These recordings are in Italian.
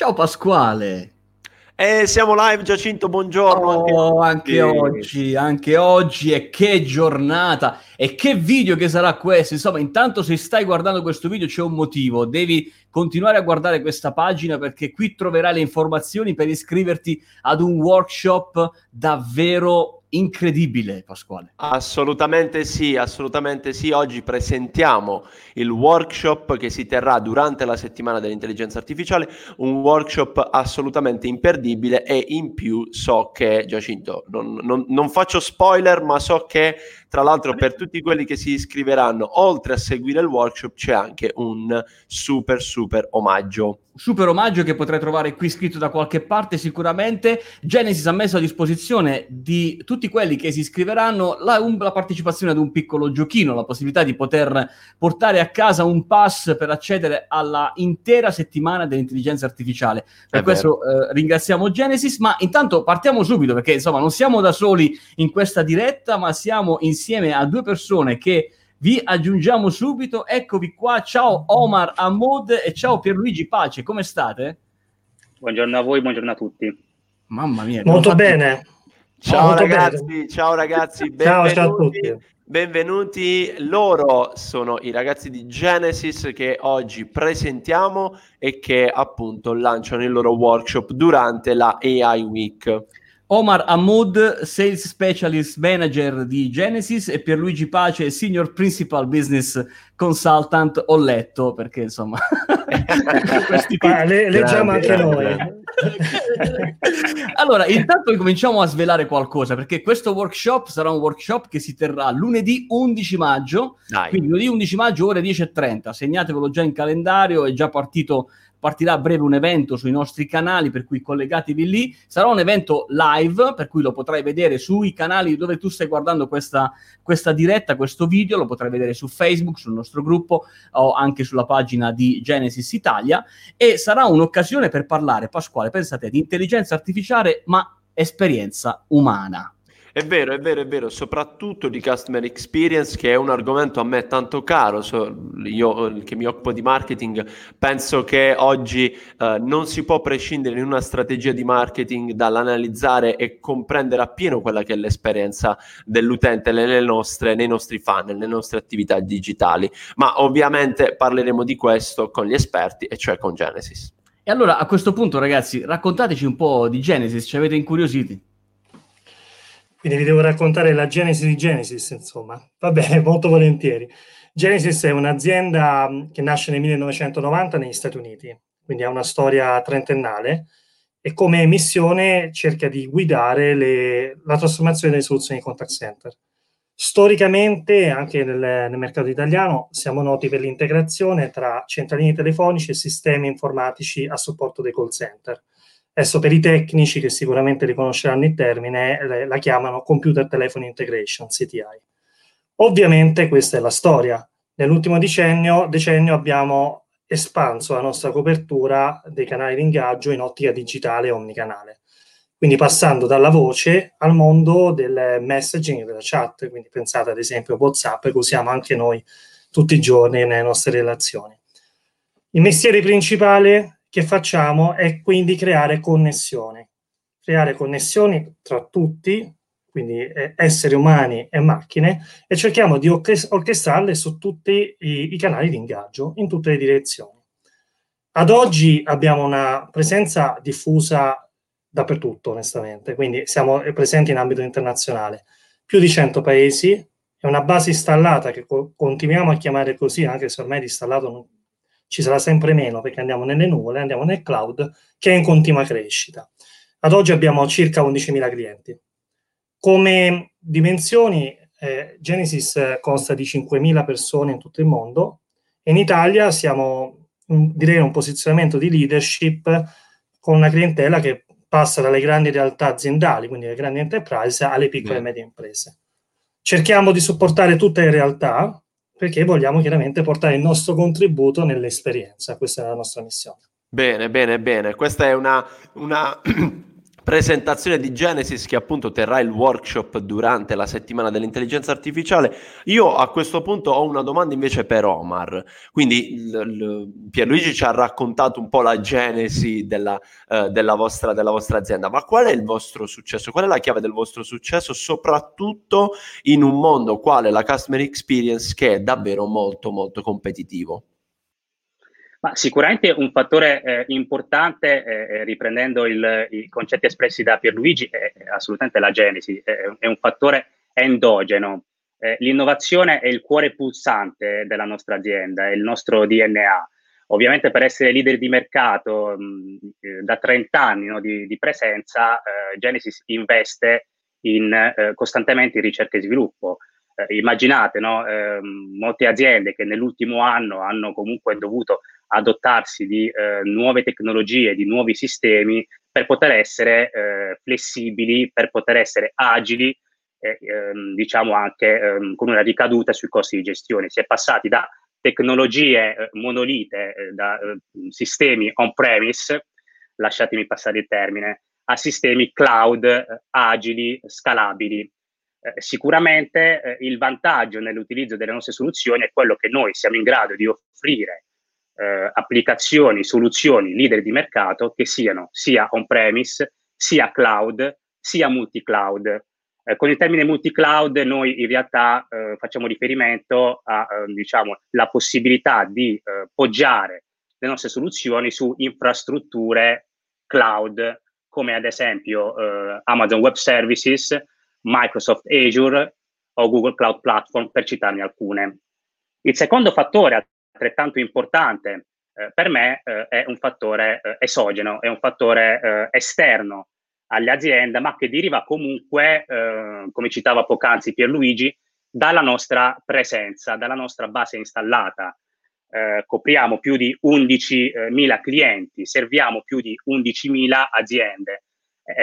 Ciao Pasquale. E siamo live, Giacinto, buongiorno. Oh, anche, anche oggi, anche oggi, e che giornata, e che video che sarà questo. Insomma, intanto se stai guardando questo video c'è un motivo, devi continuare a guardare questa pagina perché qui troverai le informazioni per iscriverti ad un workshop davvero incredibile, Pasquale. Assolutamente sì, assolutamente sì. Oggi presentiamo il workshop che si terrà durante la settimana dell'intelligenza artificiale, un workshop assolutamente imperdibile e in più so che, Giacinto, non, non, non faccio spoiler, ma so che tra l'altro per tutti quelli che si iscriveranno, oltre a seguire il workshop, c'è anche un super super omaggio super omaggio che potrai trovare qui scritto da qualche parte sicuramente. Genesis ha messo a disposizione di tutti quelli che si iscriveranno la, un, la, partecipazione ad un piccolo giochino, la possibilità di poter portare a casa un pass per accedere alla intera settimana dell'intelligenza artificiale. Per È questo eh, ringraziamo Genesis, ma intanto partiamo subito perché insomma non siamo da soli in questa diretta, ma siamo insieme a due persone che vi aggiungiamo subito, eccovi qua, ciao Omar Ahmoud e ciao Pierluigi Pace, come state? Buongiorno a voi, buongiorno a tutti. Mamma mia. Molto bene. Ciao ragazzi, bene. ciao ragazzi, benvenuti. Ciao, ciao a tutti. Benvenuti, loro sono i ragazzi di Genesis che oggi presentiamo e che appunto lanciano il loro workshop durante la AI Week. Omar Hamoud, Sales Specialist Manager di Genesis e Pierluigi Pace, Senior Principal Business Consultant, ho letto perché insomma... ah, le, leggiamo anche noi. allora, intanto cominciamo a svelare qualcosa perché questo workshop sarà un workshop che si terrà lunedì 11 maggio, Dai. quindi lunedì 11 maggio ore 10.30, segnatevelo già in calendario, è già partito partirà a breve un evento sui nostri canali, per cui collegatevi lì. Sarà un evento live, per cui lo potrai vedere sui canali dove tu stai guardando questa, questa diretta, questo video, lo potrai vedere su Facebook, sul nostro gruppo o anche sulla pagina di Genesis Italia e sarà un'occasione per parlare, Pasquale, pensate, di intelligenza artificiale, ma esperienza umana. È vero, è vero, è vero, soprattutto di customer experience, che è un argomento a me tanto caro. So, io che mi occupo di marketing, penso che oggi eh, non si può prescindere in una strategia di marketing dall'analizzare e comprendere appieno quella che è l'esperienza dell'utente nostre, nei nostri funnel, nelle nostre attività digitali. Ma ovviamente parleremo di questo con gli esperti, e cioè con Genesis. E allora a questo punto, ragazzi, raccontateci un po' di Genesis, ci avete incuriositi? Quindi vi devo raccontare la genesi di Genesis, insomma. Va bene, molto volentieri. Genesis è un'azienda mm, che nasce nel 1990 negli Stati Uniti, quindi ha una storia trentennale e come missione cerca di guidare le, la trasformazione delle soluzioni di contact center. Storicamente, anche nel, nel, mercato italiano, siamo noti per l'integrazione tra centralini telefonici e sistemi informatici a supporto dei call center. Adesso per i tecnici che sicuramente riconosceranno il termine, la chiamano Computer Telephone Integration, CTI. Ovviamente questa è la storia. Nell'ultimo decennio, decennio abbiamo espanso la nostra copertura dei canali di ingaggio in ottica digitale omnicanale. Quindi passando dalla voce al mondo del messaging della chat. Quindi pensate ad esempio a WhatsApp che usiamo anche noi tutti i giorni nelle nostre relazioni. Il mestiere principale che facciamo è quindi creare connessioni, creare connessioni tra tutti, quindi eh, esseri umani e macchine, e cerchiamo di orchestrarle su tutti i, i canali di ingaggio, in tutte le direzioni. Ad oggi abbiamo una presenza diffusa dappertutto, onestamente, quindi siamo presenti in ambito internazionale, più di 100 paesi, è una base installata che co- continuiamo a chiamare così, anche se ormai di installato non, ci sarà sempre meno perché andiamo nelle nuvole, andiamo nel cloud, che è in continua crescita. Ad oggi abbiamo circa 11.000 clienti. Come dimensioni, eh, Genesis consta di 5.000 persone in tutto il mondo e in Italia siamo, direi, in un posizionamento di leadership con una clientela che passa dalle grandi realtà aziendali, quindi le grandi enterprise, alle piccole e medie imprese. Cerchiamo di supportare tutte le realtà, perché vogliamo chiaramente portare il nostro contributo nell'esperienza. Questa è la nostra missione. Bene, bene, bene. Questa è una, una presentazione di Genesis che appunto terrà il workshop durante la settimana dell'intelligenza artificiale. Io a questo punto ho una domanda invece per Omar. Quindi l- l- Pierluigi ci ha raccontato un po' la genesi della, uh, della, vostra, della vostra azienda, ma qual è il vostro successo? Qual è la chiave del vostro successo, soprattutto in un mondo quale la customer experience che è davvero molto molto competitivo? Ma sicuramente un fattore eh, importante, eh, eh, riprendendo il, i concetti espressi da Pierluigi, è, assolutamente la genesi, è, è un fattore endogeno. Eh, l'innovazione è il cuore pulsante della nostra azienda, è il nostro DNA. Ovviamente per essere leader di mercato mh, eh, da 30 anni no, di, di, presenza, eh, Genesis investe in, costantemente in ricerca e sviluppo. Immaginate, no, ehm, molte aziende che nell'ultimo anno hanno comunque dovuto adottarsi di eh, nuove tecnologie, di nuovi sistemi per poter essere eh, flessibili, per poter essere agili, eh, ehm, diciamo anche ehm, con una ricaduta sui costi di gestione. Si è passati da tecnologie eh, monolite, eh, da eh, sistemi on-premise, lasciatemi passare il termine, a sistemi cloud agili, scalabili. Sicuramente il vantaggio nell'utilizzo delle nostre soluzioni è quello che noi siamo in grado di offrire eh, applicazioni, soluzioni leader di mercato che siano sia on-premise, sia cloud, sia multi-cloud. Eh, con il termine multi-cloud noi in realtà eh, facciamo riferimento a eh, diciamo, possibilità di eh, poggiare le nostre soluzioni su infrastrutture cloud come ad esempio eh, Amazon Web Services, Microsoft Azure o Google Cloud Platform per citarne alcune. Il secondo fattore altrettanto importante eh, per me eh, è un fattore eh, esogeno, è un fattore eh, esterno alle aziende, ma che deriva comunque, eh, come citava poc'anzi Pierluigi, dalla nostra presenza, dalla nostra base installata. Eh, copriamo più di 11.000 clienti, serviamo più di 11.000 aziende.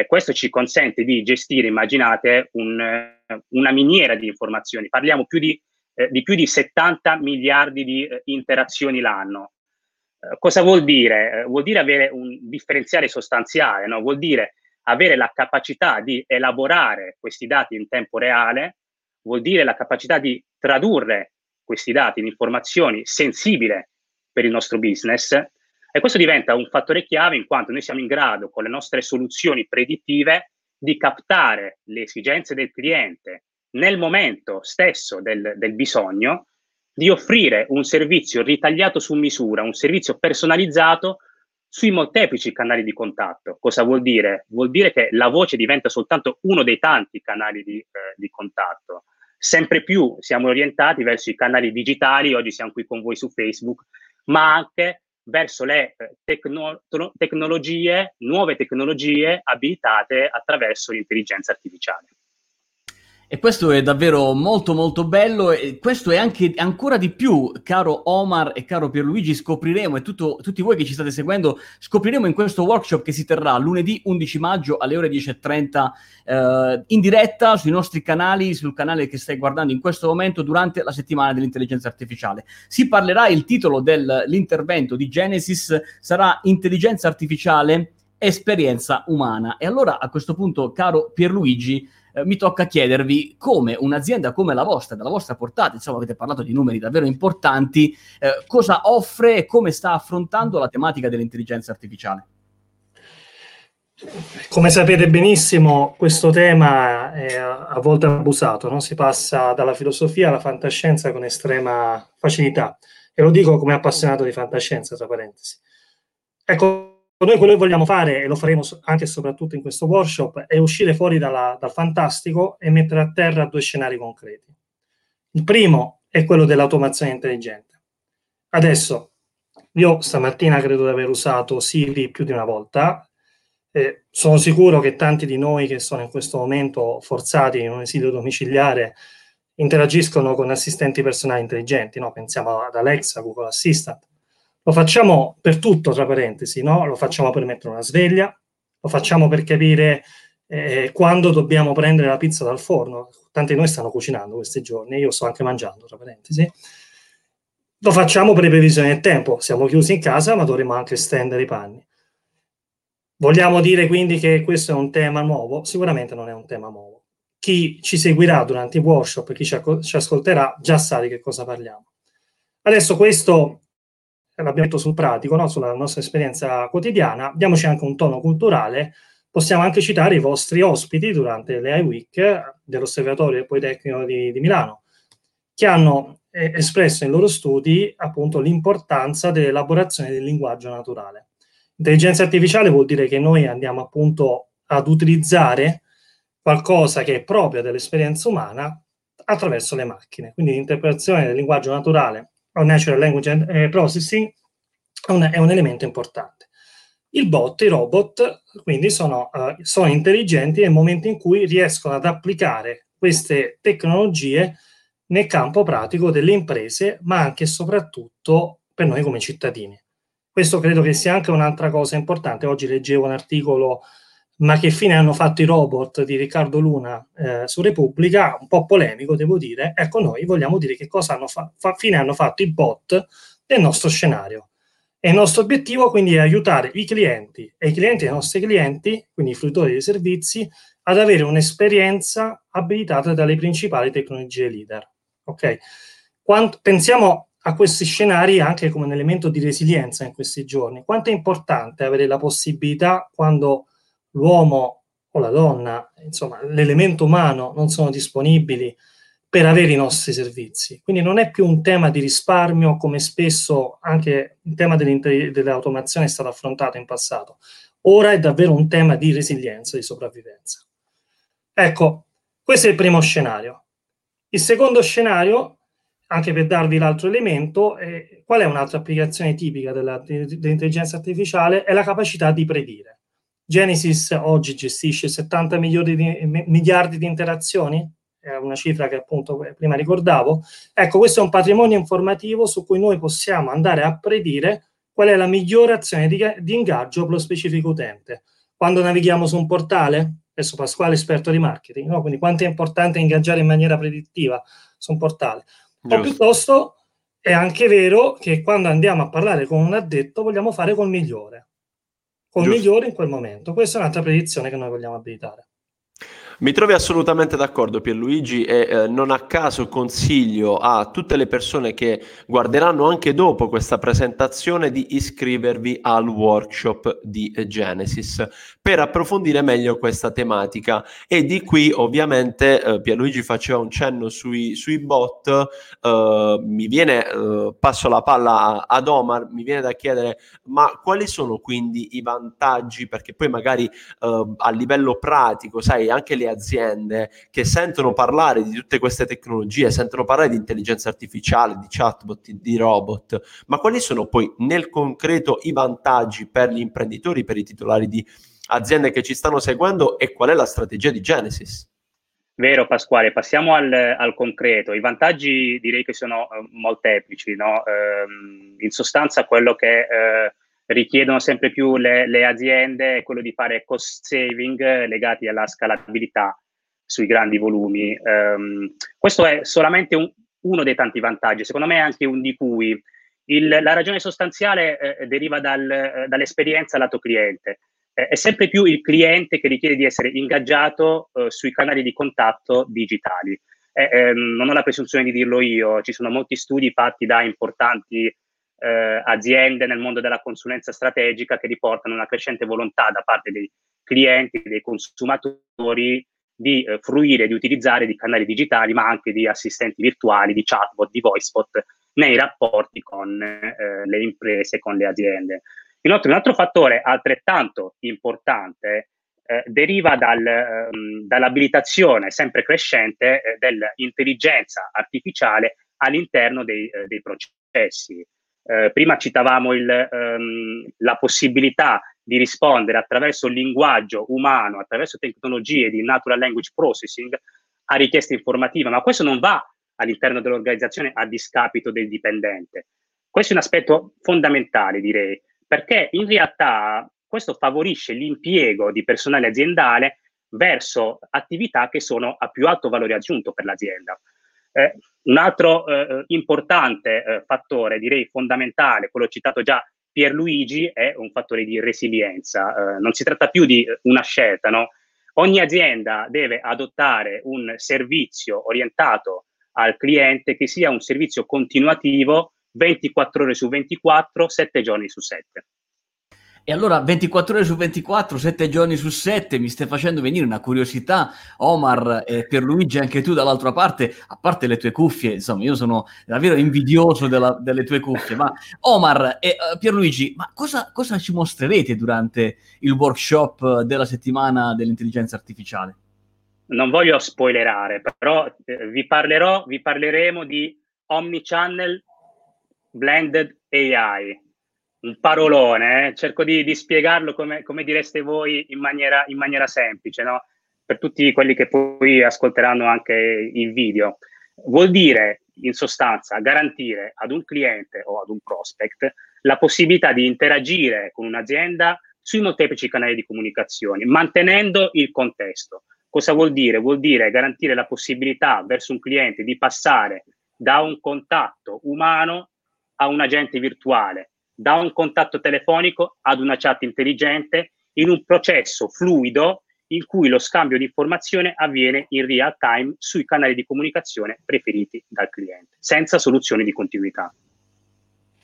Questo ci consente di gestire, immaginate, un, una miniera di informazioni. Parliamo più di eh, di più di 70 miliardi di eh, interazioni l'anno. Eh, cosa vuol dire? Eh, vuol dire avere un differenziale sostanziale, no? vuol dire avere la capacità di elaborare questi dati in tempo reale, vuol dire la capacità di tradurre questi dati in informazioni sensibili per il nostro business e questo diventa un fattore chiave in quanto noi siamo in grado con le nostre soluzioni predittive di captare le esigenze del cliente nel momento stesso del, del bisogno di offrire un servizio ritagliato su misura, un servizio personalizzato sui molteplici canali di contatto. Cosa vuol dire? Vuol dire che la voce diventa soltanto uno dei tanti canali di, eh, di contatto. Sempre più siamo orientati verso i canali digitali, oggi siamo qui con voi su Facebook, ma anche verso le eh, tecno- tecnologie, nuove tecnologie abilitate attraverso l'intelligenza artificiale. E questo è davvero molto molto bello e questo è anche ancora di più, caro Omar e caro Pierluigi, scopriremo e tutto, tutti voi che ci state seguendo, scopriremo in questo workshop che si terrà lunedì 11 maggio alle ore 10.30 eh, in diretta sui nostri canali, sul canale che stai guardando in questo momento durante la settimana dell'intelligenza artificiale. Si parlerà, il titolo dell'intervento di Genesis sarà Intelligenza artificiale, esperienza umana. E allora a questo punto, caro Pierluigi, eh, mi tocca chiedervi come un'azienda come la vostra, dalla vostra portata, insomma avete parlato di numeri davvero importanti, eh, cosa offre e come sta affrontando la tematica dell'intelligenza artificiale. Come sapete benissimo, questo tema è a volte abusato, no? si passa dalla filosofia alla fantascienza con estrema facilità. E lo dico come appassionato di fantascienza, tra parentesi. Ecco, noi quello che vogliamo fare, e lo faremo anche e soprattutto in questo workshop, è uscire fuori dalla, dal fantastico e mettere a terra due scenari concreti. Il primo è quello dell'automazione intelligente. Adesso, io stamattina credo di aver usato Siri più di una volta. Eh, sono sicuro che tanti di noi che sono in questo momento forzati in un esilio domiciliare interagiscono con assistenti personali intelligenti, no? pensiamo ad Alexa, Google Assistant lo facciamo per tutto, tra parentesi, no? Lo facciamo per mettere una sveglia, lo facciamo per capire eh, quando dobbiamo prendere la pizza dal forno. Tanti di noi stanno cucinando questi giorni, io sto anche mangiando, tra parentesi. Lo facciamo per le previsioni del tempo. Siamo chiusi in casa, ma dovremo anche stendere i panni. Vogliamo dire quindi che questo è un tema nuovo? Sicuramente non è un tema nuovo. Chi ci seguirà durante i workshop, chi ci, ci ascolterà, già sa di che cosa parliamo. Adesso questo l'abbiamo detto sul pratico, no? sulla nostra esperienza quotidiana, diamoci anche un tono culturale, possiamo anche citare i vostri ospiti durante le iWeek dell'Osservatorio Politecnico di, di Milano, che hanno eh, espresso in loro studi appunto l'importanza dell'elaborazione del linguaggio naturale. Intelligenza artificiale vuol dire che noi andiamo appunto ad utilizzare qualcosa che è proprio dell'esperienza umana attraverso le macchine. Quindi l'interpretazione del linguaggio naturale o natural language eh, processing è un, elemento importante. Il bot, i robot, quindi sono, uh, sono intelligenti nel momento in cui riescono ad applicare queste tecnologie nel campo pratico delle imprese, ma anche e soprattutto per noi come cittadini. Questo credo che sia anche un'altra cosa importante. Oggi leggevo un articolo ma che fine hanno fatto i robot di Riccardo Luna eh, su Repubblica, un po' polemico devo dire, ecco noi vogliamo dire che cosa hanno fa- fa- fine hanno fatto i bot nel nostro scenario. E il nostro obiettivo quindi è aiutare i clienti e i clienti dei nostri clienti, quindi i fruitori dei servizi, ad avere un'esperienza abilitata dalle principali tecnologie leader. Ok? Quando, pensiamo a questi scenari anche come un elemento di resilienza in questi giorni. Quanto è importante avere la possibilità quando l'uomo o la donna, insomma, l'elemento umano non sono disponibili per avere i nostri servizi. Quindi non è più un tema di risparmio come spesso anche il tema dell'automazione è stato affrontato in passato. Ora è davvero un tema di resilienza, di sopravvivenza. Ecco, questo è il primo scenario. Il secondo scenario, anche per darvi l'altro elemento, è, qual è un'altra applicazione tipica della, dell'intelligenza artificiale? È la capacità di predire. Genesis oggi gestisce 70 miliardi di, miliardi di interazioni, è una cifra che appunto prima ricordavo. Ecco, questo è un patrimonio informativo su cui noi possiamo andare a predire qual è la migliore azione di, di ingaggio per lo specifico utente. Quando navighiamo su un portale, adesso Pasquale esperto di marketing, no? quindi quanto è importante ingaggiare in maniera predittiva su un portale. O piuttosto è anche vero che quando andiamo a parlare con un addetto vogliamo fare col migliore o il migliore in quel momento. Questa è un'altra predizione che noi vogliamo abilitare. Mi trovi assolutamente d'accordo Pierluigi e eh, non a caso consiglio a tutte le persone che guarderanno anche dopo questa presentazione di iscrivervi al workshop di Genesis per approfondire meglio questa tematica. E di qui ovviamente eh, Pierluigi faceva un cenno sui, sui bot, eh, mi viene, eh, passo la palla ad Omar, mi viene da chiedere ma quali sono quindi i vantaggi? Perché poi magari eh, a livello pratico sai anche le aziende che sentono parlare di tutte queste tecnologie, sentono parlare di intelligenza artificiale, di chatbot, di robot, ma quali sono poi nel concreto i vantaggi per gli imprenditori, per i titolari di aziende che ci stanno seguendo e qual è la strategia di Genesis? Vero Pasquale, passiamo al, al, concreto. I vantaggi direi che sono uh, molteplici, no? uh, in sostanza quello che uh, richiedono sempre più le, le, aziende quello di fare cost saving legati alla scalabilità sui grandi volumi. Um, questo è solamente un, uno dei tanti vantaggi, secondo me anche un di cui il, la ragione sostanziale eh, deriva dal, eh, dall'esperienza lato cliente. Eh, è sempre più il cliente che richiede di essere ingaggiato eh, sui canali di contatto digitali. Ehm, non ho la presunzione di dirlo io, ci sono molti studi fatti da importanti eh, aziende nel mondo della consulenza strategica che riportano una crescente volontà da parte dei clienti, dei consumatori di eh, fruire, di utilizzare di canali digitali, ma anche di assistenti virtuali, di chatbot, di voicebot nei rapporti con eh, le imprese, con le aziende. Inoltre, un altro fattore altrettanto importante eh, deriva dal, ehm, dall'abilitazione sempre crescente eh, dell'intelligenza artificiale all'interno dei, eh, dei processi. Eh, prima citavamo il, ehm, la possibilità di rispondere attraverso il linguaggio umano, attraverso tecnologie di natural language processing a richieste informative, ma questo non va all'interno dell'organizzazione a discapito del dipendente. Questo è un aspetto fondamentale, direi, perché in realtà questo favorisce l'impiego di personale aziendale verso attività che sono a più alto valore aggiunto per l'azienda. Eh, un altro eh, importante eh, fattore, direi fondamentale, quello citato già Pierluigi è un fattore di resilienza. Eh, non si tratta più di una scelta, no? Ogni azienda deve adottare un servizio orientato al cliente che sia un servizio continuativo 24 ore su 24, 7 giorni su 7. E allora 24 ore su 24, 7 giorni su 7, mi stai facendo venire una curiosità, Omar e Pierluigi, anche tu dall'altra parte, a parte le tue cuffie, insomma, io sono davvero invidioso della, delle tue cuffie, ma Omar e uh, Pierluigi, ma cosa, cosa ci mostrerete durante il workshop della settimana dell'intelligenza artificiale? Non voglio spoilerare, però eh, vi parlerò, vi parleremo di Omnichannel Blended AI, un parolone, eh? cerco di, di spiegarlo come, come, direste voi in maniera, in maniera semplice, no? per tutti quelli che poi ascolteranno anche il video. Vuol dire, in sostanza, garantire ad un cliente o ad un prospect la possibilità di interagire con un'azienda sui molteplici canali di comunicazione, mantenendo il contesto. Cosa vuol dire? Vuol dire garantire la possibilità verso un cliente di passare da un contatto umano a un agente virtuale, da un contatto telefonico ad una chat intelligente in un processo fluido in cui lo scambio di informazione avviene in real time sui canali di comunicazione preferiti dal cliente, senza soluzioni di continuità.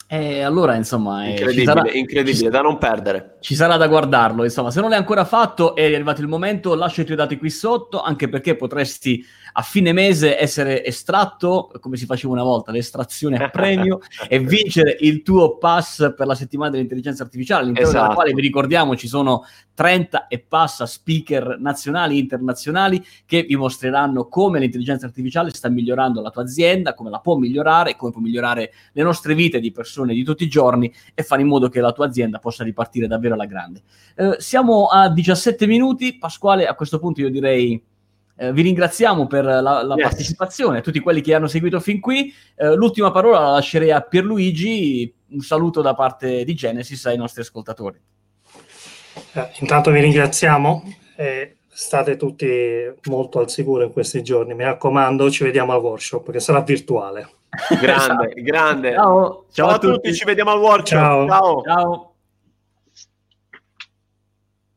E allora, insomma, incredibile, sarà, incredibile da non perdere. Ci sarà da guardarlo. Insomma, se non l'hai ancora fatto è arrivato il momento, lascia i tuoi dati qui sotto, anche perché potresti a fine mese essere estratto, come si faceva una volta, l'estrazione a premio e vincere il tuo pass per la settimana dell'intelligenza artificiale, all'interno esatto. della quale vi ricordiamo ci sono 30 e passa speaker nazionali e internazionali che vi mostreranno come l'intelligenza artificiale sta migliorando la tua azienda, come la può migliorare, come può migliorare le nostre vite di persone di tutti i giorni e fare in modo che la tua azienda possa ripartire davvero alla grande. Eh, siamo a 17 minuti, Pasquale, a questo punto io direi eh, vi ringraziamo per la, la yes. partecipazione, tutti quelli che hanno seguito fin qui. Eh, l'ultima parola la lascerei a Pierluigi. Un saluto da parte di Genesis ai nostri ascoltatori. Eh, intanto vi ringraziamo e state tutti molto al sicuro in questi giorni. Mi raccomando, ci vediamo al workshop che sarà virtuale. Grande, grande. Ciao, ciao, ciao a, tutti. tutti. ci vediamo al workshop. Ciao. ciao. ciao.